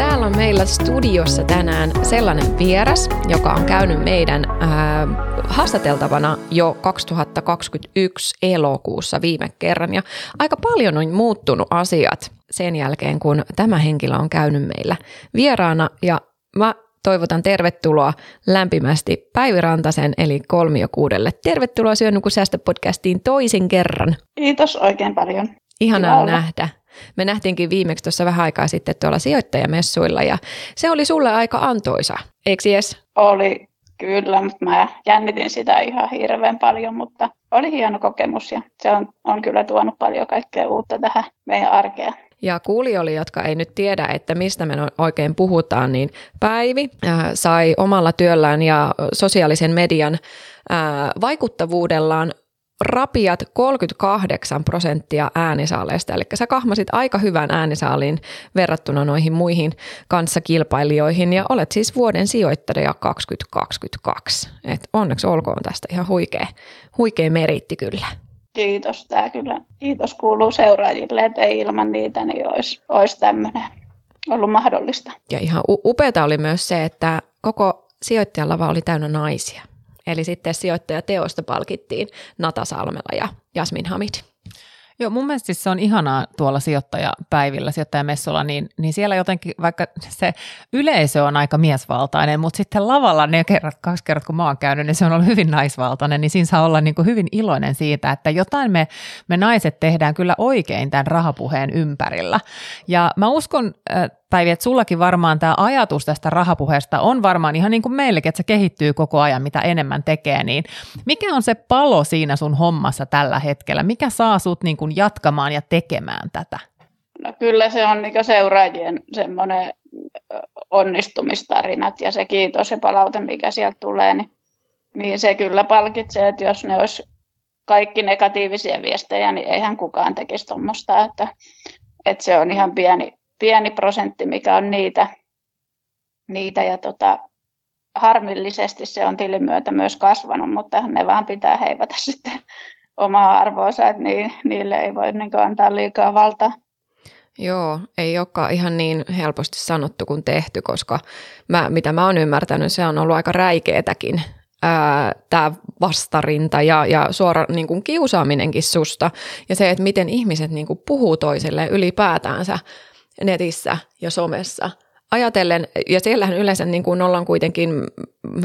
Täällä on meillä studiossa tänään sellainen vieras, joka on käynyt meidän ää, haastateltavana jo 2021 elokuussa viime kerran. Ja aika paljon on muuttunut asiat sen jälkeen, kun tämä henkilö on käynyt meillä vieraana. Ja mä toivotan tervetuloa lämpimästi Päivi Rantasen eli Kolmiokuudelle. Tervetuloa Syön säästöpodcastiin toisen kerran. Kiitos oikein paljon. Ihanaa nähdä. Me nähtiinkin viimeksi tuossa vähän aikaa sitten tuolla sijoittajamessuilla ja se oli sulle aika antoisa, eikö Jes? Oli kyllä, mutta mä jännitin sitä ihan hirveän paljon, mutta oli hieno kokemus ja se on, on kyllä tuonut paljon kaikkea uutta tähän meidän arkeen. Ja kuulijoille, jotka ei nyt tiedä, että mistä me oikein puhutaan, niin Päivi äh, sai omalla työllään ja sosiaalisen median äh, vaikuttavuudellaan rapiat 38 prosenttia äänisaaleista, eli sä kahmasit aika hyvän äänisaalin verrattuna noihin muihin kanssakilpailijoihin, ja olet siis vuoden sijoittaja 2022. Et onneksi olkoon tästä ihan huikea, huikea meritti kyllä. Kiitos, tämä kyllä. Kiitos kuuluu seuraajille, että ei ilman niitä niin olisi, olisi tämmöinen ollut mahdollista. Ja ihan upeata oli myös se, että koko sijoittajalava oli täynnä naisia. Eli sitten sijoittajateosta palkittiin Nata Salmela ja Jasmin Hamid. Joo, mun mielestä siis se on ihanaa tuolla sijoittajapäivillä, sijoittajamessulla, niin, niin siellä jotenkin, vaikka se yleisö on aika miesvaltainen, mutta sitten lavalla ne kerrat, kaksi kerrat kun mä oon käynyt, niin se on ollut hyvin naisvaltainen, niin siinä saa olla niin kuin hyvin iloinen siitä, että jotain me, me naiset tehdään kyllä oikein tämän rahapuheen ympärillä. Ja mä uskon, Päivi, että sullakin varmaan tämä ajatus tästä rahapuheesta on varmaan ihan niin kuin meillekin, että se kehittyy koko ajan, mitä enemmän tekee, niin mikä on se palo siinä sun hommassa tällä hetkellä? Mikä saa sut niin kuin jatkamaan ja tekemään tätä? No kyllä se on niin seuraajien semmoinen onnistumistarinat ja se kiitos ja palaute, mikä sieltä tulee, niin, niin se kyllä palkitsee, että jos ne olisi kaikki negatiivisia viestejä, niin eihän kukaan tekisi tuommoista, että, että se on ihan pieni, pieni prosentti, mikä on niitä, niitä ja tota, harmillisesti se on tilin myötä myös kasvanut, mutta ne vaan pitää heivata sitten omaa arvoansa, että niin, niille ei voi niin antaa liikaa valtaa. Joo, ei olekaan ihan niin helposti sanottu kuin tehty, koska mä, mitä mä oon ymmärtänyt, se on ollut aika räikeetäkin tämä vastarinta ja, ja suora niin kuin kiusaaminenkin susta ja se, että miten ihmiset niin kuin puhuu toiselle ylipäätäänsä netissä ja somessa. Ajatellen, ja siellähän yleensä niin kuin ollaan kuitenkin,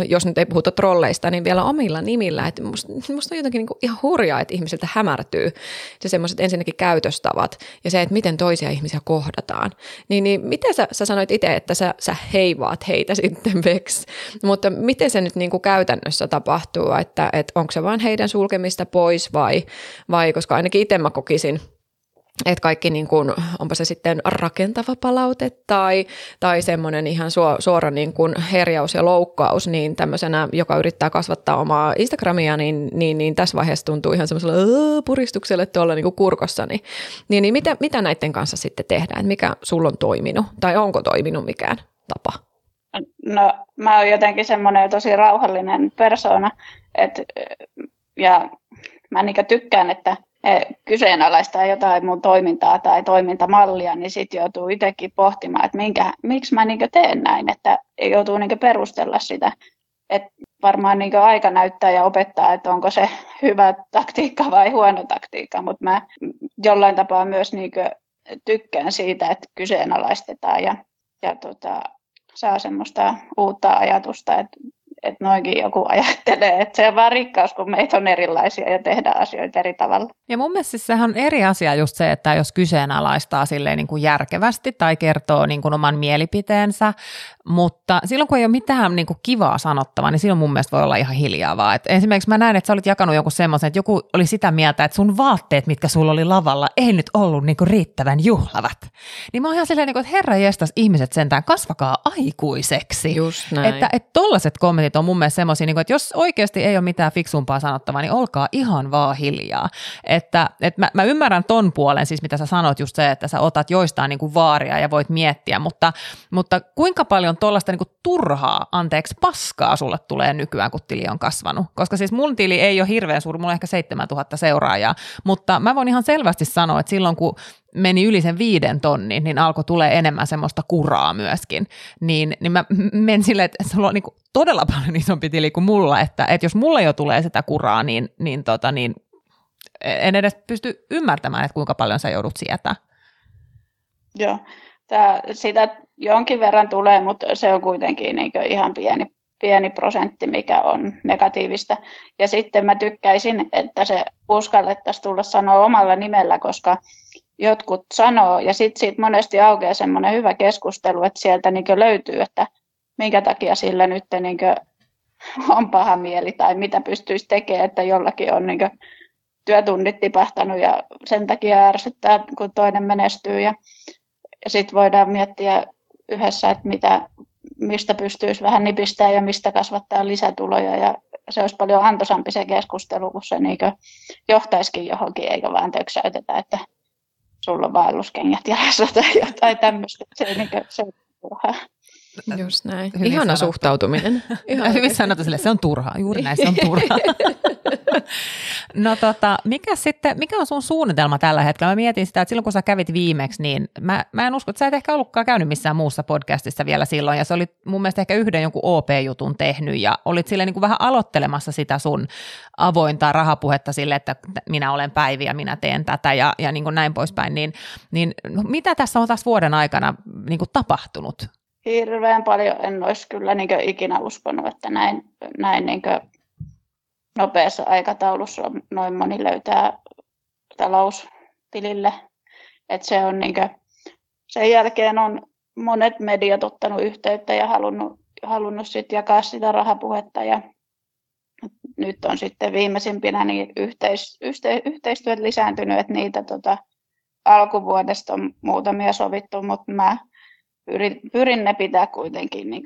jos nyt ei puhuta trolleista, niin vielä omilla nimillä. Että musta, musta on jotenkin niin kuin ihan hurjaa, että ihmisiltä hämärtyy se semmoiset ensinnäkin käytöstavat ja se, että miten toisia ihmisiä kohdataan. Niin, niin miten sä, sä sanoit itse, että sä, sä heivaat heitä sitten veks, mutta miten se nyt niin kuin käytännössä tapahtuu, että, että onko se vain heidän sulkemista pois vai, vai koska ainakin itse mä kokisin – että kaikki, niin kuin, onpa se sitten rakentava palaute tai, tai semmoinen ihan suora niin kuin herjaus ja loukkaus, niin tämmöisenä, joka yrittää kasvattaa omaa Instagramia, niin, niin, niin tässä vaiheessa tuntuu ihan semmoiselle puristukselle tuolla niin kuin kurkossa. Niin, niin, niin mitä, mitä näiden kanssa sitten tehdään? Mikä sulla on toiminut tai onko toiminut mikään tapa? No mä oon jotenkin semmoinen tosi rauhallinen persona, että, ja mä niin tykkään, että kyseenalaistaa jotain mun toimintaa tai toimintamallia, niin sitten joutuu itsekin pohtimaan, että minkä, miksi mä niin teen näin, että joutuu niin perustella sitä. Et varmaan niin aika näyttää ja opettaa, että onko se hyvä taktiikka vai huono taktiikka, mutta mä jollain tapaa myös niin tykkään siitä, että kyseenalaistetaan ja, ja tota, saa semmoista uutta ajatusta, että että noinkin joku ajattelee, että se on vaan rikkaus, kun meitä on erilaisia ja tehdään asioita eri tavalla. Ja mun mielestä siis sehän on eri asia just se, että jos kyseenalaistaa silleen niin kuin järkevästi tai kertoo niin kuin oman mielipiteensä, mutta silloin kun ei ole mitään niin kuin kivaa sanottavaa, niin silloin mun mielestä voi olla ihan hiljaa vaan. Et esimerkiksi mä näin, että sä olit jakanut jonkun semmoisen, että joku oli sitä mieltä, että sun vaatteet, mitkä sulla oli lavalla, ei nyt ollut niin kuin riittävän juhlavat. Niin mä oon ihan silleen, niin kuin, että herra jestas, ihmiset sentään kasvakaa aikuiseksi. Just näin. Että, että tollaset kommentit kommentit on mun mielestä semmoisia, niin että jos oikeasti ei ole mitään fiksumpaa sanottavaa, niin olkaa ihan vaan hiljaa. Että, että mä, mä ymmärrän ton puolen, siis mitä sä sanot, just se, että sä otat joistain niin kuin vaaria ja voit miettiä, mutta, mutta kuinka paljon tuollaista niin turhaa, anteeksi, paskaa sulle tulee nykyään, kun tili on kasvanut? Koska siis mun tili ei ole hirveän suuri, mulla on ehkä 7000 seuraajaa, mutta mä voin ihan selvästi sanoa, että silloin kun meni yli sen viiden tonnin, niin alkoi tulee enemmän semmoista kuraa myöskin. Niin, niin mä menen silleen, että sulla on niin todella paljon isompi tili kuin mulla, että, että jos mulla jo tulee sitä kuraa, niin, niin, tota, niin en edes pysty ymmärtämään, että kuinka paljon sä joudut sietää. Joo, Tää, sitä jonkin verran tulee, mutta se on kuitenkin niin ihan pieni, pieni prosentti, mikä on negatiivista. Ja sitten mä tykkäisin, että se uskallettaisiin tulla sanoa omalla nimellä, koska jotkut sanoo, ja sitten siitä monesti aukeaa semmoinen hyvä keskustelu, että sieltä niin löytyy, että minkä takia sillä nyt niin on paha mieli tai mitä pystyisi tekemään, että jollakin on niin työtunnit tipahtanut ja sen takia ärsyttää, kun toinen menestyy. Ja, ja sitten voidaan miettiä yhdessä, että mitä, mistä pystyisi vähän nipistää ja mistä kasvattaa lisätuloja. Ja se olisi paljon antoisampi se keskustelu, kun se niin johtaisikin johonkin, eikä vaan töksäytetä, että sulla on vaelluskengät jalassa tai jotain tämmöistä. Se, niin kuin, se on turhaa. Just näin. Hyvin Ihana sanottu. suhtautuminen. Ihan hyvin sanottu sille, se on turhaa. Juuri näin, se on turhaa. no tota, mikä sitten, mikä on sun suunnitelma tällä hetkellä? Mä mietin sitä, että silloin kun sä kävit viimeksi, niin mä, mä en usko, että sä et ehkä ollutkaan käynyt missään muussa podcastissa vielä silloin, ja sä olit mun mielestä ehkä yhden jonkun OP-jutun tehnyt, ja olit sille niin kuin vähän aloittelemassa sitä sun avointa rahapuhetta sille, että minä olen Päivi ja minä teen tätä, ja, ja niin kuin näin poispäin, niin, niin no, mitä tässä on taas vuoden aikana niin kuin tapahtunut? Hirveän paljon en olisi kyllä niin ikinä uskonut, että näin, näin niin nopeassa aikataulussa noin moni löytää taloustilille. että se on niin kuin, sen jälkeen on monet mediat ottanut yhteyttä ja halunnut, halunnut sit jakaa sitä rahapuhetta ja nyt on sitten viimeisimpinä niin yhteis, yhte, yhteistyöt lisääntynyt, että niitä tota, alkuvuodesta on muutamia sovittu, mutta mä pyrin, pyrin ne pitää kuitenkin niin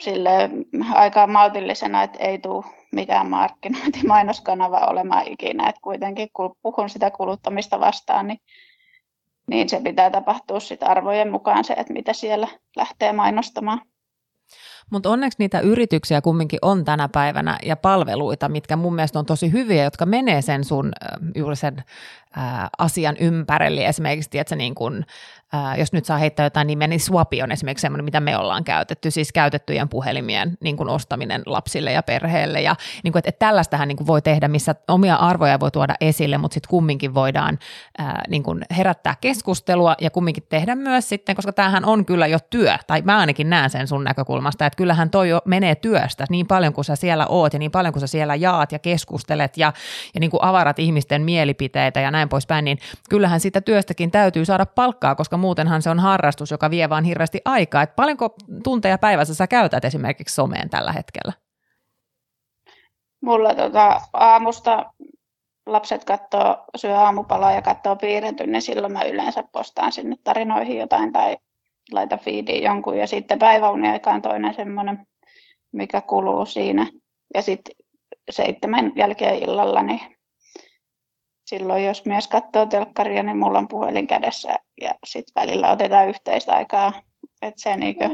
sille aika maltillisena, että ei tule mikään markkinointimainoskanava olemaan ikinä. Että kuitenkin kun puhun sitä kuluttamista vastaan, niin, niin se pitää tapahtua sitä arvojen mukaan se, että mitä siellä lähtee mainostamaan. Mutta onneksi niitä yrityksiä kumminkin on tänä päivänä ja palveluita, mitkä mun mielestä on tosi hyviä, jotka menee sen sun juuri sen ä, asian ympärille. Esimerkiksi, että niin kun, äh, jos nyt saa heittää jotain nimeä, niin Swapi on esimerkiksi semmoinen, mitä me ollaan käytetty, siis käytettyjen puhelimien niin kuin ostaminen lapsille ja perheelle. Ja niin kuin, että, että tällaistähän niin kuin voi tehdä, missä omia arvoja voi tuoda esille, mutta sitten kumminkin voidaan äh, niin kuin herättää keskustelua ja kumminkin tehdä myös sitten, koska tämähän on kyllä jo työ, tai mä ainakin näen sen sun näkökulmasta, että kyllähän toi jo menee työstä niin paljon kuin sä siellä oot ja niin paljon kuin sä siellä jaat ja keskustelet ja, ja niin kuin avarat ihmisten mielipiteitä ja näin poispäin, niin kyllähän sitä työstäkin täytyy saada palkkaa, koska muutenhan se on harrastus, joka vie vaan hirveästi aikaa. Et paljonko tunteja päivässä sä käytät esimerkiksi someen tällä hetkellä? Mulla tota, aamusta lapset katsoo, syö aamupalaa ja katsoo piirretyn, niin silloin mä yleensä postaan sinne tarinoihin jotain tai laita feediin jonkun. Ja sitten päiväuniaika on toinen semmoinen, mikä kuluu siinä. Ja sitten seitsemän jälkeen illalla, niin silloin jos mies katsoo telkkaria, niin mulla on puhelin kädessä ja sitten välillä otetaan yhteistä aikaa. Että se niinkö,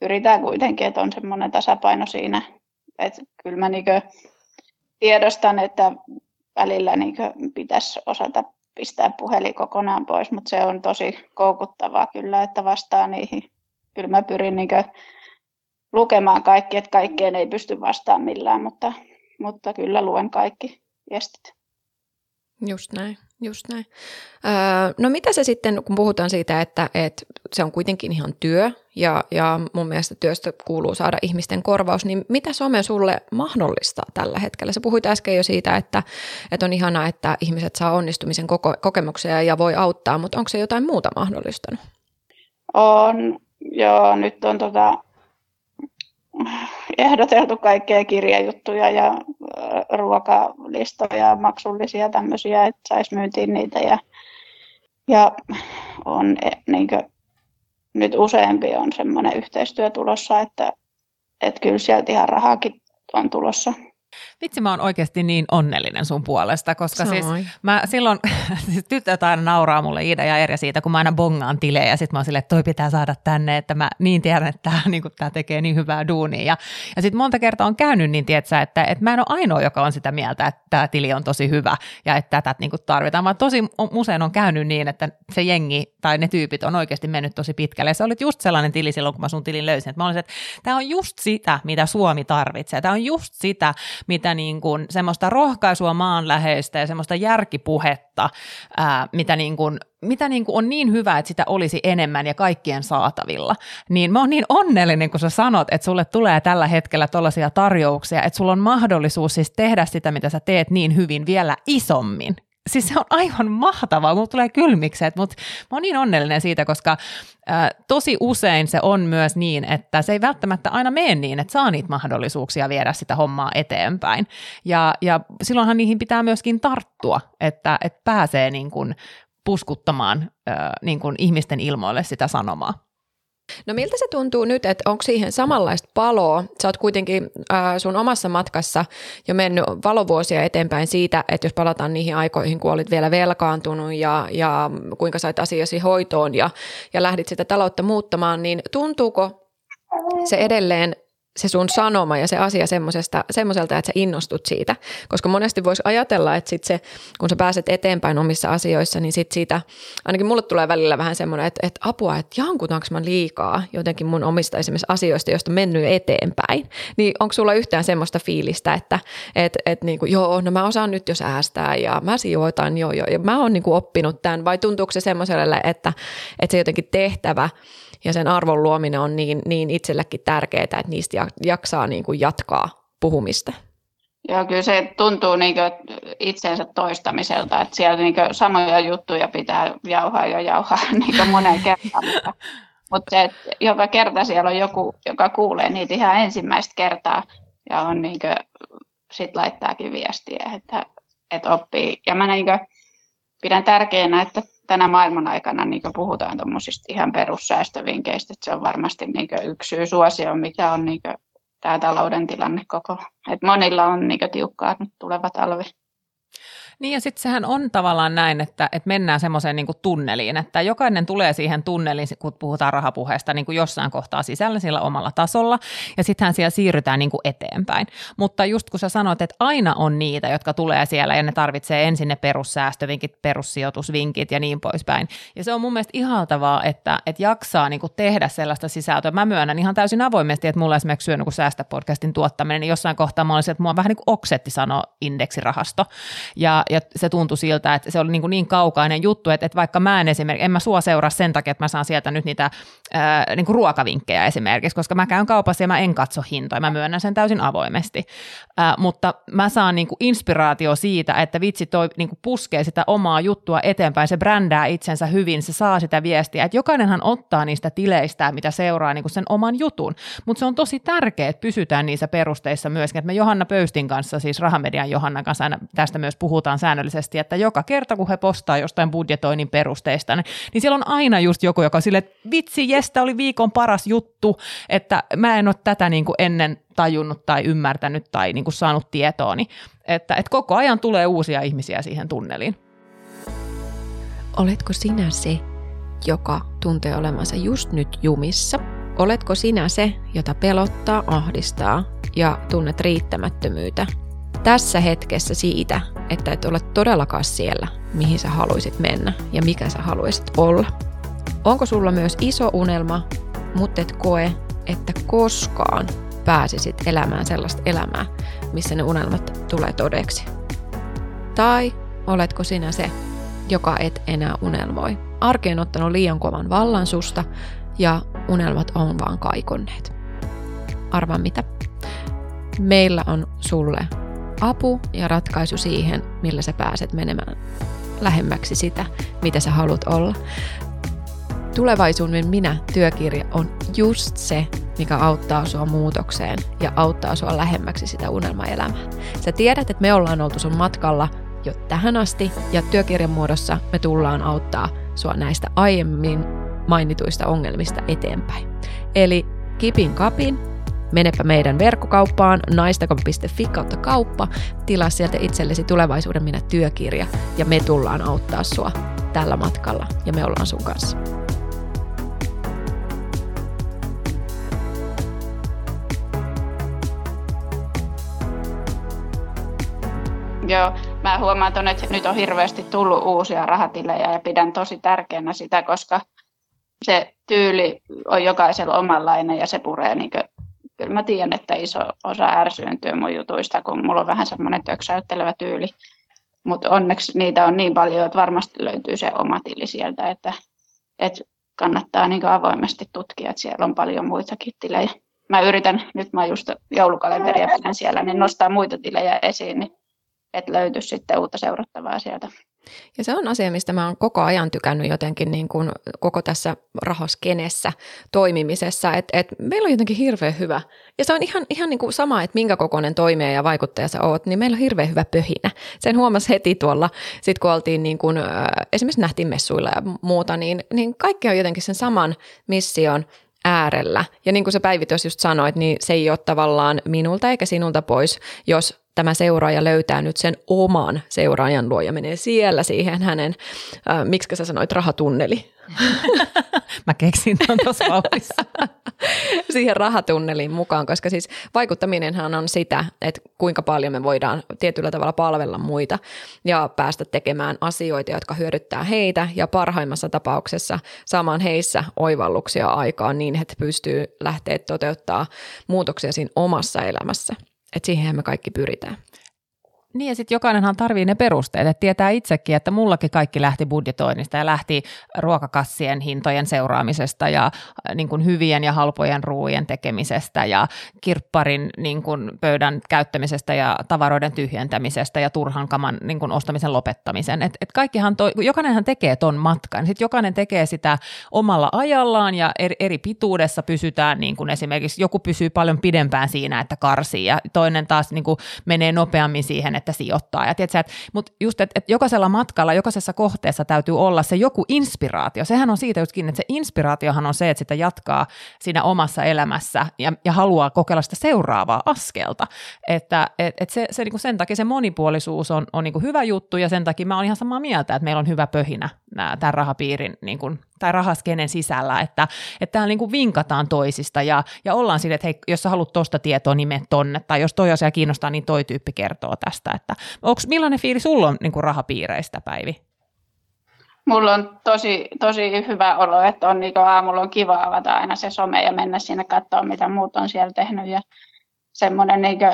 pyritään kuitenkin, että on semmoinen tasapaino siinä. Että kyllä mä niinkö tiedostan, että välillä niinkö pitäisi osata pistää puhelin kokonaan pois, mutta se on tosi koukuttavaa kyllä, että vastaa niihin. Kyllä mä pyrin niinkö lukemaan kaikki, että kaikkeen ei pysty vastaamaan millään, mutta, mutta kyllä luen kaikki viestit. Just näin, just näin. Öö, no mitä se sitten, kun puhutaan siitä, että, että se on kuitenkin ihan työ ja, ja mun mielestä työstä kuuluu saada ihmisten korvaus, niin mitä some sulle mahdollistaa tällä hetkellä? Sä puhuit äsken jo siitä, että, että on ihanaa, että ihmiset saa onnistumisen koko, kokemuksia ja voi auttaa, mutta onko se jotain muuta mahdollistanut? On, joo, nyt on tota, ehdoteltu kaikkea kirjajuttuja ja ruokalistoja, maksullisia tämmöisiä, että saisi myyntiin niitä. Ja, ja on e, niin kuin, nyt useampi on semmoinen yhteistyö tulossa, että, et kyllä sieltä ihan rahaakin on tulossa. Vitsi, mä oon oikeasti niin onnellinen sun puolesta, koska Samoin. siis mä silloin, siis tytöt aina nauraa mulle Iida ja Erja siitä, kun mä aina bongaan tilejä ja sit mä oon silleen, että toi pitää saada tänne, että mä niin tiedän, että tää, niin tää tekee niin hyvää duunia. Ja, ja sitten monta kertaa on käynyt niin, tietsä, että, että mä en ole ainoa, joka on sitä mieltä, että tämä tili on tosi hyvä ja että tätä niin tarvitaan, vaan tosi usein on käynyt niin, että se jengi tai ne tyypit on oikeasti mennyt tosi pitkälle. Ja se oli just sellainen tili silloin, kun mä sun tilin löysin, että mä olisin, että tämä on just sitä, mitä Suomi tarvitsee. Tämä on just sitä, mitä niin kuin, semmoista rohkaisua maanläheistä ja semmoista järkipuhetta, ää, mitä, niin kuin, mitä niin kuin on niin hyvä, että sitä olisi enemmän ja kaikkien saatavilla. Niin mä oon niin onnellinen, kun sä sanot, että sulle tulee tällä hetkellä tällaisia tarjouksia, että sulla on mahdollisuus siis tehdä sitä, mitä sä teet niin hyvin vielä isommin siis se on aivan mahtavaa, mulla tulee kylmikset, mutta mä oon niin onnellinen siitä, koska ää, tosi usein se on myös niin, että se ei välttämättä aina mene niin, että saa niitä mahdollisuuksia viedä sitä hommaa eteenpäin. Ja, ja silloinhan niihin pitää myöskin tarttua, että, että pääsee niin kuin puskuttamaan ää, niin kuin ihmisten ilmoille sitä sanomaa. No miltä se tuntuu nyt, että onko siihen samanlaista paloa? Sä oot kuitenkin äh, sun omassa matkassa jo mennyt valovuosia eteenpäin siitä, että jos palataan niihin aikoihin, kun olit vielä velkaantunut ja, ja kuinka sait asiasi hoitoon ja, ja lähdit sitä taloutta muuttamaan, niin tuntuuko se edelleen se sun sanoma ja se asia semmoiselta, että sä innostut siitä. Koska monesti voisi ajatella, että sit se, kun sä pääset eteenpäin omissa asioissa, niin sit siitä, ainakin mulle tulee välillä vähän semmoinen, että, että apua, että jankutaanko mä liikaa jotenkin mun omista esimerkiksi asioista, joista on mennyt eteenpäin. Niin onko sulla yhtään semmoista fiilistä, että et, et niin kuin, joo, no mä osaan nyt jo säästää ja mä sijoitan jo, jo ja mä oon niin kuin oppinut tämän, vai tuntuuko se semmoiselle, että, että se jotenkin tehtävä – ja sen arvon luominen on niin, niin itsellekin tärkeää, että niistä jaksaa niin kuin jatkaa puhumista. Joo, kyllä se tuntuu niin itsensä toistamiselta, että siellä niin samoja juttuja pitää jauhaa ja jauhaa niin moneen kertaan, mutta, mutta se, että joka kerta siellä on joku, joka kuulee niitä ihan ensimmäistä kertaa ja on niin kuin, sit laittaakin viestiä, että, että oppii. Ja mä niin kuin, pidän tärkeänä, että tänä maailman aikana niin puhutaan tuommoisista ihan perussäästövinkeistä, että se on varmasti niin yksi syy suosio, mikä on niin tämä talouden tilanne koko. Et monilla on niin tiukkaa nyt tuleva talvi. Niin ja sitten sehän on tavallaan näin, että, että mennään semmoiseen niin tunneliin, että jokainen tulee siihen tunneliin, kun puhutaan rahapuheesta niin kuin jossain kohtaa sisällä sillä omalla tasolla ja sittenhän siellä siirrytään niin kuin eteenpäin. Mutta just kun sä sanoit, että aina on niitä, jotka tulee siellä ja ne tarvitsee ensin ne perussäästövinkit, perussijoitusvinkit ja niin poispäin. Ja se on mun mielestä ihaltavaa, että, että jaksaa niin kuin tehdä sellaista sisältöä. Mä myönnän ihan täysin avoimesti, että mulla esimerkiksi syönyt kuin säästöpodcastin tuottaminen, niin jossain kohtaa mä olisin, että mua vähän niin kuin oksetti sanoa indeksirahasto. Ja, ja se tuntui siltä, että se oli niin, kuin niin kaukainen juttu, että, että vaikka mä en esimerkiksi, en mä sua seuraa sen takia, että mä saan sieltä nyt niitä ää, niin kuin ruokavinkkejä esimerkiksi, koska mä käyn kaupassa ja mä en katso hintoja, mä myönnän sen täysin avoimesti, ää, mutta mä saan niin kuin inspiraatio siitä, että vitsi toi niin kuin puskee sitä omaa juttua eteenpäin, se brändää itsensä hyvin, se saa sitä viestiä, että jokainenhan ottaa niistä tileistä, mitä seuraa niin kuin sen oman jutun, mutta se on tosi tärkeää, että pysytään niissä perusteissa myöskin, että me Johanna Pöystin kanssa, siis Rahamedian Johanna kanssa aina tästä myös puhutaan säännöllisesti, että joka kerta kun he postaa jostain budjetoinnin perusteista, niin siellä on aina just joku, joka on sille, että vitsi, jestä oli viikon paras juttu, että mä en ole tätä niin kuin ennen tajunnut tai ymmärtänyt tai niin kuin saanut tietooni. Että, että koko ajan tulee uusia ihmisiä siihen tunneliin. Oletko sinä se, joka tuntee olemansa just nyt jumissa? Oletko sinä se, jota pelottaa, ahdistaa ja tunnet riittämättömyyttä tässä hetkessä siitä, että et ole todellakaan siellä, mihin sä haluaisit mennä ja mikä sä haluaisit olla. Onko sulla myös iso unelma, mutta et koe, että koskaan pääsisit elämään sellaista elämää, missä ne unelmat tulee todeksi? Tai oletko sinä se, joka et enää unelmoi? Arki on ottanut liian kovan vallan susta ja unelmat on vaan kaikonneet. Arvaa mitä? Meillä on sulle apu ja ratkaisu siihen, millä sä pääset menemään lähemmäksi sitä, mitä sä haluat olla. Tulevaisuuden minä työkirja on just se, mikä auttaa sua muutokseen ja auttaa sua lähemmäksi sitä unelmaelämää. Sä tiedät, että me ollaan oltu sun matkalla jo tähän asti ja työkirjan muodossa me tullaan auttaa sua näistä aiemmin mainituista ongelmista eteenpäin. Eli kipin kapin Menepä meidän verkkokauppaan naistako.fi kautta kauppa, tilaa sieltä itsellesi tulevaisuuden minä työkirja ja me tullaan auttaa sua tällä matkalla ja me ollaan sun kanssa. Joo, mä huomaan, että nyt on hirveästi tullut uusia rahatilejä ja pidän tosi tärkeänä sitä, koska se tyyli on jokaisella omanlainen ja se puree niin kyllä mä tiedän, että iso osa ärsyyntyy mun jutuista, kun mulla on vähän semmoinen töksäyttelevä tyyli. Mutta onneksi niitä on niin paljon, että varmasti löytyy se oma tili sieltä, että, että kannattaa niin avoimesti tutkia, että siellä on paljon muitakin tilejä. Mä yritän, nyt mä just joulukalenteria pidän siellä, niin nostaa muita tilejä esiin, niin että löytyisi sitten uutta seurattavaa sieltä. Ja se on asia, mistä mä oon koko ajan tykännyt jotenkin niin kuin koko tässä rahoskenessä toimimisessa, että, että meillä on jotenkin hirveän hyvä. Ja se on ihan, ihan niin kuin sama, että minkä kokoinen toimija ja vaikuttaja sä oot, niin meillä on hirveän hyvä pöhinä. Sen huomasi heti tuolla, sit kun oltiin niin kuin, esimerkiksi nähtiin messuilla ja muuta, niin, niin kaikki on jotenkin sen saman mission äärellä. Ja niin kuin se päivitys just sanoit, niin se ei ole tavallaan minulta eikä sinulta pois, jos tämä seuraaja löytää nyt sen oman seuraajan luo ja menee siellä siihen hänen, äh, miksi sä sanoit, rahatunneli. Mä keksin tuon tuossa siihen rahatunneliin mukaan, koska siis vaikuttaminenhan on sitä, että kuinka paljon me voidaan tietyllä tavalla palvella muita ja päästä tekemään asioita, jotka hyödyttää heitä ja parhaimmassa tapauksessa saamaan heissä oivalluksia aikaan niin, että pystyy lähteä toteuttaa muutoksia siinä omassa elämässä. Että siihen me kaikki pyritään. Niin ja sitten jokainenhan tarvii ne perusteet, että tietää itsekin, että mullakin kaikki lähti budjetoinnista ja lähti ruokakassien hintojen seuraamisesta ja äh, niin kuin hyvien ja halpojen ruuien tekemisestä ja kirpparin niin kuin pöydän käyttämisestä ja tavaroiden tyhjentämisestä ja turhan kaman niin kuin ostamisen lopettamisen. Et, et kaikkihan toi, jokainenhan tekee ton matkan, sitten jokainen tekee sitä omalla ajallaan ja eri, eri pituudessa pysytään, niin kuin esimerkiksi joku pysyy paljon pidempään siinä, että karsii ja toinen taas niin kuin menee nopeammin siihen, että sijoittaa. Ja tiedätkö, että, mutta just, että, että jokaisella matkalla, jokaisessa kohteessa täytyy olla se joku inspiraatio. Sehän on siitä justkin, että se inspiraatiohan on se, että sitä jatkaa siinä omassa elämässä ja, ja haluaa kokeilla sitä seuraavaa askelta. Että et, et se, se, niin kuin sen takia se monipuolisuus on, on niin kuin hyvä juttu ja sen takia mä oon ihan samaa mieltä, että meillä on hyvä pöhinä tämän rahapiirin niin kuin tai rahaskenen sisällä, että, että täällä niin kuin vinkataan toisista ja, ja ollaan sille, että hei, jos sä haluat tuosta tietoa, niin mene tonne, tai jos toi asia kiinnostaa, niin toi tyyppi kertoo tästä. Että, onks, millainen fiili sulla on niin kuin rahapiireistä, Päivi? Mulla on tosi, tosi hyvä olo, että on niin aamulla on kiva avata aina se some ja mennä sinne katsoa, mitä muut on siellä tehnyt. Ja semmoinen, niin kuin,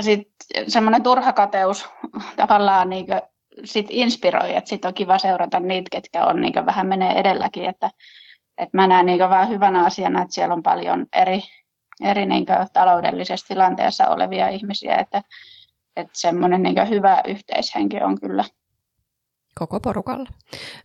sit, semmoinen turha kateus tavallaan niin kuin, sit inspiroi, että sit on kiva seurata niitä, ketkä on niin vähän menee edelläkin, että, että mä näen niin vähän hyvänä asiana, että siellä on paljon eri, eri niin taloudellisessa tilanteessa olevia ihmisiä, että, että semmoinen niin hyvä yhteishenki on kyllä koko porukalla.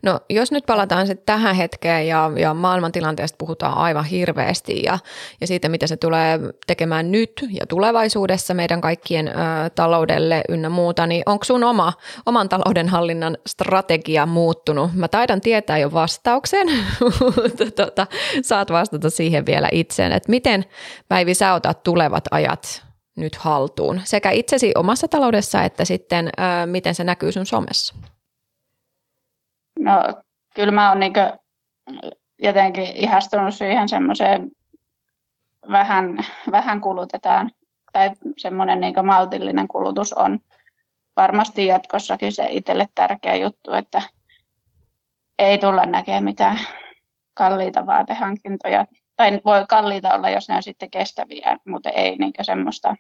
No jos nyt palataan sitten tähän hetkeen ja, ja maailmantilanteesta puhutaan aivan hirveästi ja, ja siitä, mitä se tulee tekemään nyt ja tulevaisuudessa meidän kaikkien ö, taloudelle ynnä muuta, niin onko sun oma, oman taloudenhallinnan strategia muuttunut? Mä taidan tietää jo vastauksen, mutta tota, saat vastata siihen vielä itseen, että miten Päivi sä otat tulevat ajat nyt haltuun sekä itsesi omassa taloudessa että sitten ö, miten se näkyy sun somessa? No kyllä mä oon niin jotenkin ihastunut siihen semmoiseen vähän, vähän kulutetaan tai semmoinen niin maltillinen kulutus on varmasti jatkossakin se itselle tärkeä juttu, että ei tulla näkemään mitään kalliita vaatehankintoja. Tai voi kalliita olla, jos ne on sitten kestäviä, mutta ei niin semmoista,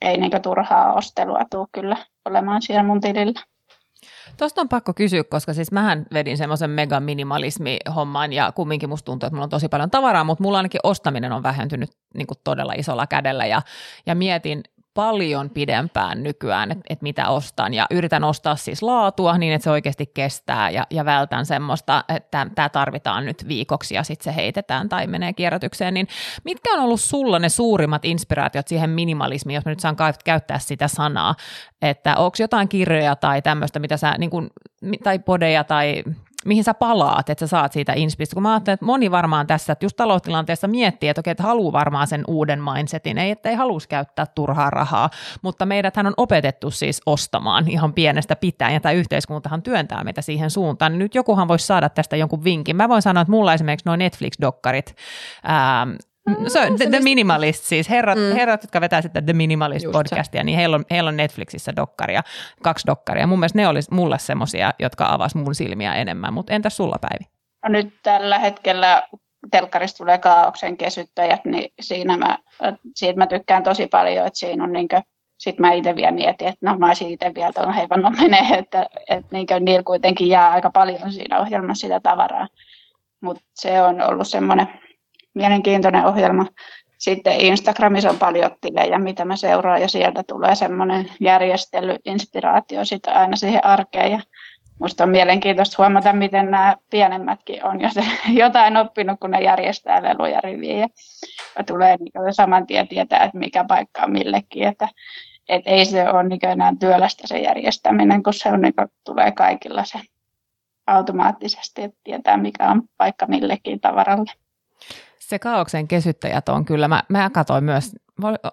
ei niin turhaa ostelua tule kyllä olemaan siellä mun tilillä. Tuosta on pakko kysyä, koska siis mähän vedin semmoisen mega minimalismi-homman ja kumminkin musta tuntuu, että mulla on tosi paljon tavaraa, mutta mulla ainakin ostaminen on vähentynyt niin kuin todella isolla kädellä ja, ja mietin paljon pidempään nykyään, että et mitä ostan. Ja yritän ostaa siis laatua niin, että se oikeasti kestää ja, ja vältän semmoista, että tämä tarvitaan nyt viikoksi ja sitten se heitetään tai menee kierrätykseen. Niin mitkä on ollut sulla ne suurimmat inspiraatiot siihen minimalismiin, jos mä nyt saan käyttää sitä sanaa, että onko jotain kirjoja tai tämmöistä, mitä sä, niin kun, tai podeja tai mihin sä palaat, että sä saat siitä inspistä. Kun mä ajattelen, että moni varmaan tässä, että just taloustilanteessa miettii, että okei, että haluaa varmaan sen uuden mindsetin, ei, että ei halus käyttää turhaa rahaa, mutta meidäthän on opetettu siis ostamaan ihan pienestä pitäen, ja tämä yhteiskuntahan työntää meitä siihen suuntaan. Nyt jokuhan voisi saada tästä jonkun vinkin. Mä voin sanoa, että mulla esimerkiksi noin Netflix-dokkarit, ää, No, se on The, The Minimalist siis, herrat, mm. herrat, jotka vetää sitten The Minimalist Just podcastia, se. niin heillä on, heillä on Netflixissä dokkaria, kaksi dokkaria. Mun mielestä ne olisi mulle semmoisia, jotka avas mun silmiä enemmän, mutta entäs sulla Päivi? No nyt tällä hetkellä telkkarista tulee kaauksen kesyttäjät, niin siinä mä, siitä mä tykkään tosi paljon, että siinä on niinkö sitten mä itse vielä mietin, että no mä olisin itse vielä tuon heivannon menee, että, että niinkö niillä kuitenkin jää aika paljon siinä ohjelmassa sitä tavaraa. Mutta se on ollut semmoinen mielenkiintoinen ohjelma. Sitten Instagramissa on paljon tilejä, mitä mä seuraan, ja sieltä tulee semmoinen järjestely, inspiraatio sitä aina siihen arkeen. Ja musta on mielenkiintoista huomata, miten nämä pienemmätkin on jotain oppinut, kun ne järjestää leluja riviin. Ja tulee niin saman tien tietää, että mikä paikka on millekin. Että, et ei se ole niin enää työlästä se järjestäminen, kun se on, niin tulee kaikilla se automaattisesti, että tietää mikä on paikka millekin tavaralle. Se kaauksen kesyttäjät on kyllä, mä, mä katsoin myös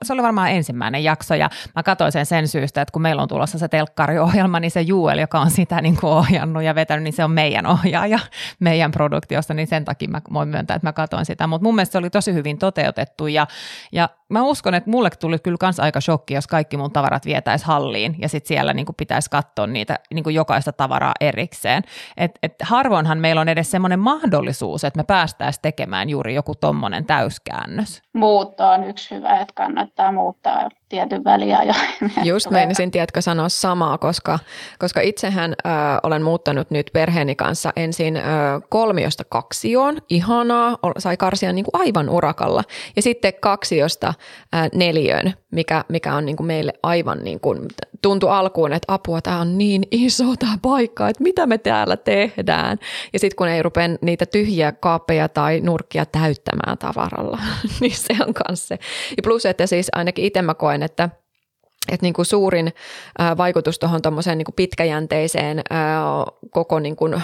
se oli varmaan ensimmäinen jakso ja mä katsoin sen sen syystä, että kun meillä on tulossa se telkkariohjelma, niin se Juel, joka on sitä niin kuin ohjannut ja vetänyt, niin se on meidän ohjaaja meidän produktiosta, niin sen takia mä voin myöntää, että mä katsoin sitä. Mutta mun mielestä se oli tosi hyvin toteutettu ja, ja mä uskon, että mulle tuli kyllä kans aika shokki, jos kaikki mun tavarat vietäisi halliin ja sitten siellä niin pitäisi katsoa niitä niin jokaista tavaraa erikseen. Et, et harvoinhan meillä on edes semmoinen mahdollisuus, että me päästäisiin tekemään juuri joku tommonen täyskäännös. Muutto on yksi hyvä, että kannattaa muuttaa tietyn väliajoin. Just meinasin, tiedätkö, sanoa samaa, koska, koska itsehän ö, olen muuttanut nyt perheeni kanssa ensin ö, kolmiosta kaksioon, ihanaa, sai karsia niin kuin aivan urakalla, ja sitten kaksiosta ö, neliön, mikä, mikä on niin kuin meille aivan niin kuin, tuntui alkuun, että apua, tämä on niin iso tämä paikka, että mitä me täällä tehdään. Ja sitten kun ei rupea niitä tyhjiä kaappeja tai nurkkia täyttämään tavaralla, niin se on kanssa se. Ja plus, että siis ainakin itse mä koen, että että niin kuin suurin vaikutus tuohon niin pitkäjänteiseen koko niin kuin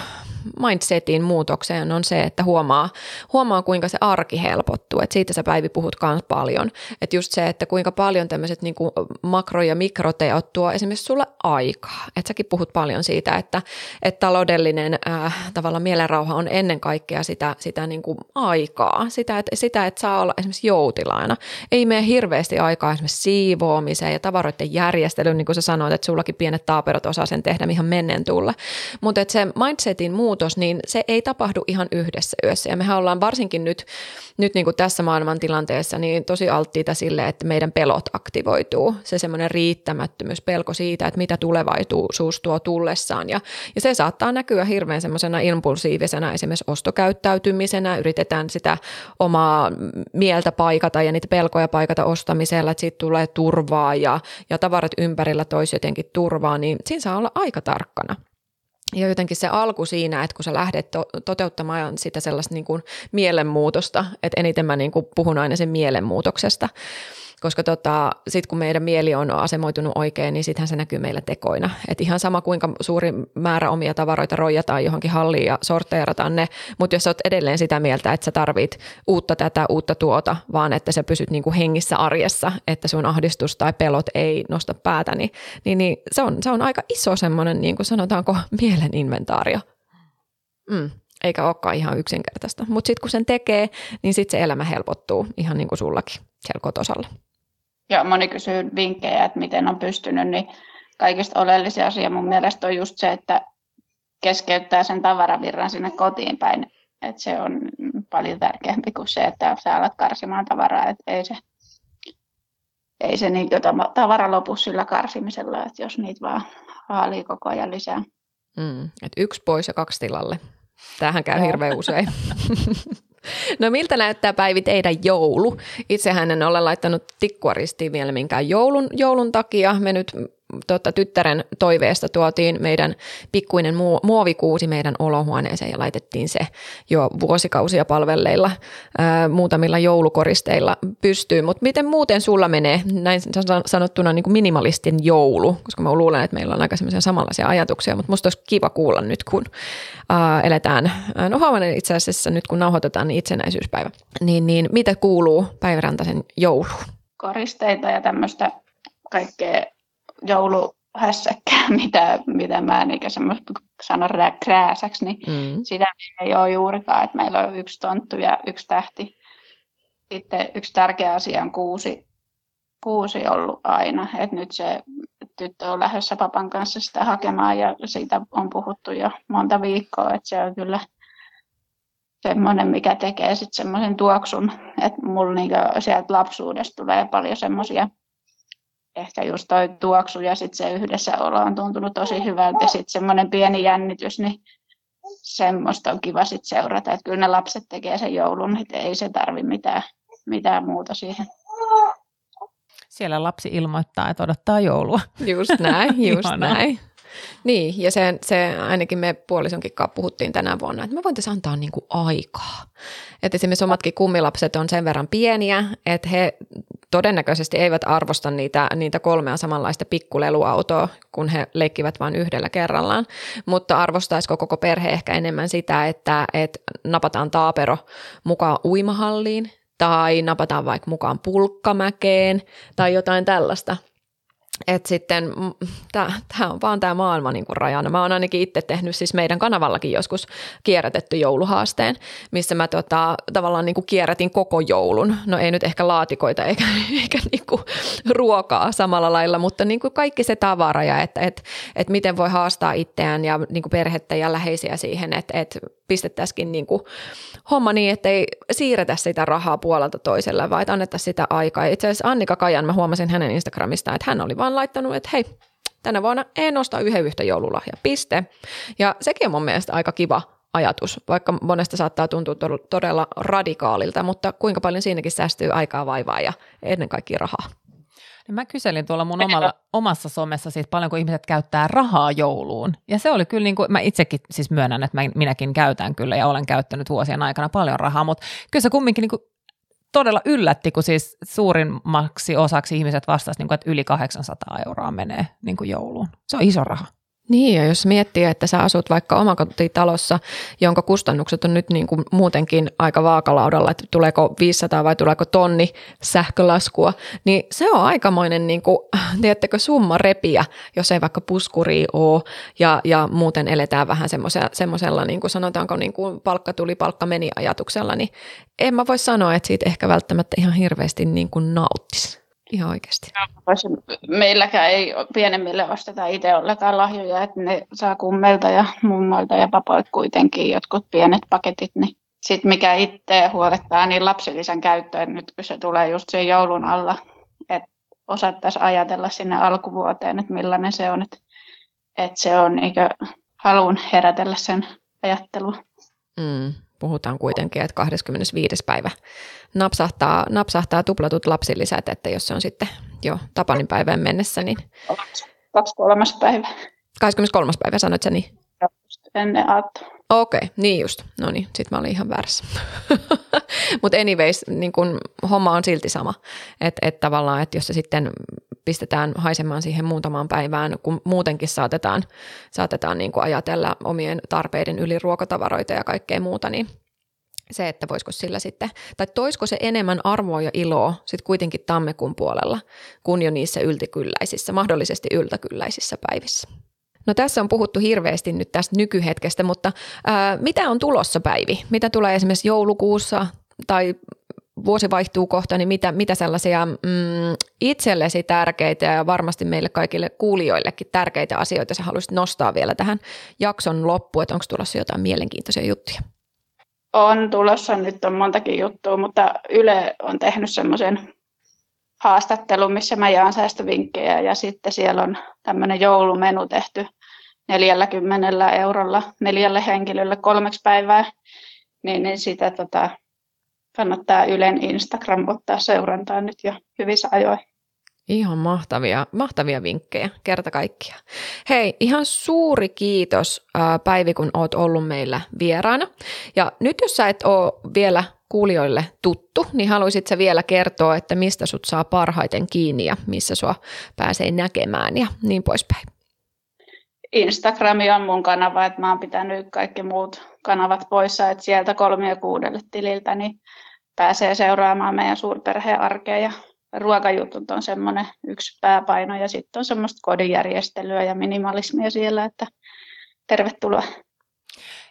mindsetin muutokseen on se, että huomaa, huomaa kuinka se arki helpottuu. Et siitä sä Päivi puhut myös paljon. Että just se, että kuinka paljon tämmöiset niin makro- ja mikroteot tuo esimerkiksi sulle aikaa. Että säkin puhut paljon siitä, että, että taloudellinen äh, tavalla mielenrauha on ennen kaikkea sitä, sitä niin kuin aikaa. Sitä että, sitä, että saa olla esimerkiksi joutilaana. Ei mene hirveästi aikaa esimerkiksi siivoamiseen ja tavaroiden järjestelyyn, niin kuin sä sanoit, että sullakin pienet taaperot osaa sen tehdä ihan mennen tulla. Mutta se mindsetin muutos muutos, niin se ei tapahdu ihan yhdessä yössä. Ja mehän ollaan varsinkin nyt, nyt niin kuin tässä maailman tilanteessa niin tosi alttiita sille, että meidän pelot aktivoituu. Se semmoinen riittämättömyys, pelko siitä, että mitä tulevaisuus tuo tullessaan. Ja, ja se saattaa näkyä hirveän semmoisena impulsiivisena esimerkiksi ostokäyttäytymisenä. Yritetään sitä omaa mieltä paikata ja niitä pelkoja paikata ostamisella, että siitä tulee turvaa ja, ja tavarat ympärillä toisi jotenkin turvaa, niin siinä saa olla aika tarkkana. Ja jotenkin se alku siinä, että kun sä lähdet to- toteuttamaan sitä sellaista niin kuin mielenmuutosta, että eniten mä niin kuin puhun aina sen mielenmuutoksesta, koska tota, sitten kun meidän mieli on asemoitunut oikein, niin sittenhän se näkyy meillä tekoina. Et ihan sama kuinka suuri määrä omia tavaroita roijataan johonkin halliin ja sorteerataan ne, mutta jos olet edelleen sitä mieltä, että sä tarvit uutta tätä, uutta tuota, vaan että sä pysyt niinku hengissä arjessa, että sun ahdistus tai pelot ei nosta päätä, niin, niin, niin se, on, se on aika iso semmoinen, niin kuin sanotaanko, mielen inventaario. Mm eikä olekaan ihan yksinkertaista. Mutta sitten kun sen tekee, niin sitten se elämä helpottuu ihan niin kuin sullakin selkotosalla ja moni kysyy vinkkejä, että miten on pystynyt, niin kaikista oleellisia asia mun mielestä on just se, että keskeyttää sen tavaravirran sinne kotiin päin. Että se on paljon tärkeämpi kuin se, että sä alat karsimaan tavaraa, että ei se, ei se niin, tavara lopu sillä karsimisella, että jos niitä vaan haalii koko ajan lisää. Mm, et yksi pois ja kaksi tilalle. Tämähän käy hirveän usein. No miltä näyttää Päivi teidän joulu? Itsehän en ole laittanut tikkua ristiin vielä minkään joulun, joulun takia. Me nyt tota, tyttären toiveesta tuotiin meidän pikkuinen muovikuusi meidän olohuoneeseen ja laitettiin se jo vuosikausia palvelleilla ää, muutamilla joulukoristeilla pystyyn. Mutta miten muuten sulla menee näin sanottuna niin kuin minimalistin joulu, koska mä luulen, että meillä on aika samanlaisia ajatuksia, mutta musta olisi kiva kuulla nyt, kun ää, eletään, no huomenna itse asiassa nyt kun nauhoitetaan niin itsenäisyyspäivä, niin, niin mitä kuuluu Päivärantaisen jouluun? Koristeita ja tämmöistä kaikkea jouluhässäkkää, mitä, mitä mä niin semmoista sanon krääsäksi, niin mm. sitä ei ole juurikaan, että meillä on yksi tonttu ja yksi tähti. Sitten yksi tärkeä asia on kuusi, kuusi ollut aina, että nyt se tyttö on lähdössä papan kanssa sitä hakemaan ja siitä on puhuttu jo monta viikkoa, että se on kyllä semmoinen, mikä tekee sitten semmoisen tuoksun, että mulla niinku sieltä lapsuudesta tulee paljon semmoisia ehkä just toi tuoksu ja sitten se yhdessäolo on tuntunut tosi hyvältä ja sitten semmoinen pieni jännitys, niin semmoista on kiva sitten seurata, että kyllä ne lapset tekee sen joulun, että ei se tarvi mitään, mitään muuta siihen. Siellä lapsi ilmoittaa, että odottaa joulua. Just näin, just näin. Niin, ja se, se ainakin me puolisonkin kanssa puhuttiin tänä vuonna, että me voitaisiin antaa niinku aikaa. Että esimerkiksi omatkin kummilapset on sen verran pieniä, että he todennäköisesti eivät arvosta niitä, niitä kolmea samanlaista pikkuleluautoa, kun he leikkivät vain yhdellä kerrallaan. Mutta arvostaisiko koko perhe ehkä enemmän sitä, että, että napataan taapero mukaan uimahalliin tai napataan vaikka mukaan pulkkamäkeen tai jotain tällaista – että sitten tämä on vaan tämä maailma niin kuin rajana. Mä oon ainakin itse tehnyt siis meidän kanavallakin joskus kierrätetty jouluhaasteen, missä mä tota, tavallaan niin kuin kierrätin koko joulun. No ei nyt ehkä laatikoita eikä, eikä niin kuin ruokaa samalla lailla, mutta niin kuin kaikki se tavara ja että et, et miten voi haastaa itseään ja niin kuin perhettä ja läheisiä siihen, että et pistettäisikin niin kuin homma niin, että ei siirretä sitä rahaa puolelta toiselle, vaan että annettaisiin sitä aikaa. Itse asiassa Annika Kajan, mä huomasin hänen Instagramista, että hän oli vaan laittanut, että hei, tänä vuonna en osta yhden yhtä joululahja, piste. Ja sekin on mun mielestä aika kiva ajatus, vaikka monesta saattaa tuntua todella radikaalilta, mutta kuinka paljon siinäkin säästyy aikaa, vaivaa ja ennen kaikkea rahaa. Niin mä kyselin tuolla mun omalla, omassa somessa siitä paljonko ihmiset käyttää rahaa jouluun. Ja se oli kyllä, niin kuin, mä itsekin siis myönnän, että mä, minäkin käytän kyllä ja olen käyttänyt vuosien aikana paljon rahaa, mutta kyllä se kumminkin niin kuin todella yllätti, kun siis suurimmaksi osaksi ihmiset vastasivat, niin että yli 800 euroa menee niin jouluun. Se on iso raha. Niin, ja jos miettii, että sä asut vaikka omakotitalossa, jonka kustannukset on nyt niin kuin muutenkin aika vaakalaudalla, että tuleeko 500 vai tuleeko tonni sähkölaskua, niin se on aikamoinen, niin kuin, tiedättekö, summa repiä, jos ei vaikka puskuri ole, ja, ja muuten eletään vähän semmoisella, niin kuin sanotaanko, niin kuin palkka tuli, palkka meni ajatuksella, niin en mä voi sanoa, että siitä ehkä välttämättä ihan hirveästi niin kuin nauttisi. Ihan oikeasti. Meilläkään ei pienemmille osteta itse ollenkaan lahjoja, että ne saa kummelta ja mummoilta ja papoilta kuitenkin jotkut pienet paketit. Niin sitten mikä itse huolettaa, niin lapsilisän käyttöön nyt kun se tulee just sen joulun alla, että osattaisiin ajatella sinne alkuvuoteen, että millainen se on, että, että se on eikö halun herätellä sen ajattelua. Mm, puhutaan kuitenkin, että 25. päivä napsahtaa, napsahtaa tuplatut lapsilisät, että jos se on sitten jo Tapanin päivään mennessä, niin... Kaksi kolmas päivä. 23. päivä sanoit sä niin? Ennen aattoa. Okei, okay, niin just. No niin, sit mä olin ihan väärässä. Mutta anyways, niin kun homma on silti sama. Että et tavallaan, että jos se sitten pistetään haisemaan siihen muutamaan päivään, kun muutenkin saatetaan, saatetaan niin ajatella omien tarpeiden yli ruokatavaroita ja kaikkea muuta, niin – se, että voisiko sillä sitten, tai toisko se enemmän arvoa ja iloa sitten kuitenkin tammikuun puolella, kuin jo niissä yltikylläisissä, mahdollisesti yltäkylläisissä päivissä. No tässä on puhuttu hirveästi nyt tästä nykyhetkestä, mutta ää, mitä on tulossa päivi? Mitä tulee esimerkiksi joulukuussa tai vuosi vaihtuu kohta, niin mitä, mitä sellaisia mm, itsellesi tärkeitä ja varmasti meille kaikille kuulijoillekin tärkeitä asioita sä haluaisit nostaa vielä tähän jakson loppuun, että onko tulossa jotain mielenkiintoisia juttuja? On tulossa, nyt on montakin juttua, mutta Yle on tehnyt semmoisen haastattelun, missä mä jaan säästövinkkejä ja sitten siellä on tämmöinen joulumenu tehty 40 eurolla neljälle henkilölle kolmeksi päivää, niin, niin sitä tota, kannattaa Ylen Instagram ottaa seurantaan nyt jo hyvissä ajoin. Ihan mahtavia, mahtavia vinkkejä, kerta kaikkia. Hei, ihan suuri kiitos Päivi, kun oot ollut meillä vieraana. Ja nyt jos sä et ole vielä kuulijoille tuttu, niin haluaisit sä vielä kertoa, että mistä sut saa parhaiten kiinni ja missä sua pääsee näkemään ja niin poispäin. Instagrami on mun kanava, että mä oon pitänyt kaikki muut kanavat poissa, että sieltä kolmia kuudelle tililtä niin pääsee seuraamaan meidän suurperheen arkea ja ruokajutut on semmoinen yksi pääpaino ja sitten on semmoista kodinjärjestelyä ja minimalismia siellä, että tervetuloa.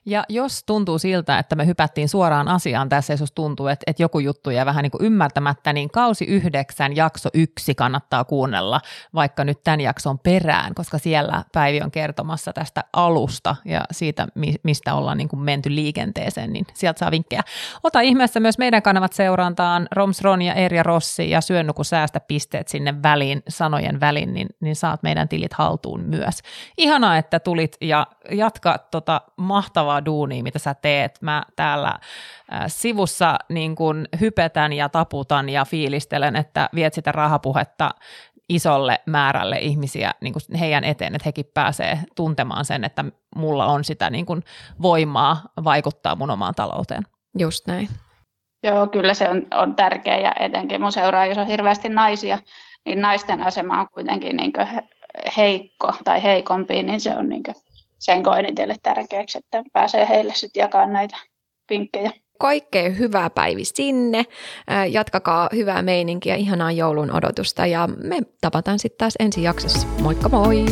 Ja jos tuntuu siltä, että me hypättiin suoraan asiaan tässä, jos tuntuu, että, että joku juttu jää vähän niin kuin ymmärtämättä, niin kausi yhdeksän, jakso yksi kannattaa kuunnella, vaikka nyt tämän jakson perään, koska siellä Päivi on kertomassa tästä alusta ja siitä, mistä ollaan niin kuin menty liikenteeseen, niin sieltä saa vinkkejä. Ota ihmeessä myös meidän kanavat seurantaan, Roms Ron ja Erja Rossi ja Syönnuku säästä pisteet sinne väliin, sanojen väliin, niin, niin saat meidän tilit haltuun myös. Ihanaa, että tulit ja jatka tota mahtavaa mahtavaa duunia, mitä sä teet. Mä täällä äh, sivussa niin kun hypetän ja taputan ja fiilistelen, että viet sitä rahapuhetta isolle määrälle ihmisiä niin kuin heidän eteen, että hekin pääsee tuntemaan sen, että mulla on sitä niin kuin voimaa vaikuttaa mun omaan talouteen. Just näin. Joo, kyllä se on, on tärkeä ja etenkin mun jos on hirveästi naisia, niin naisten asema on kuitenkin niin heikko tai heikompi, niin se on niin sen koin itselle tärkeäksi, että pääsee heille sitten jakamaan näitä vinkkejä. Kaikkea hyvää päivi sinne, jatkakaa hyvää meininkiä, ihanaa joulun odotusta ja me tapataan sitten taas ensi jaksossa. Moikka moi!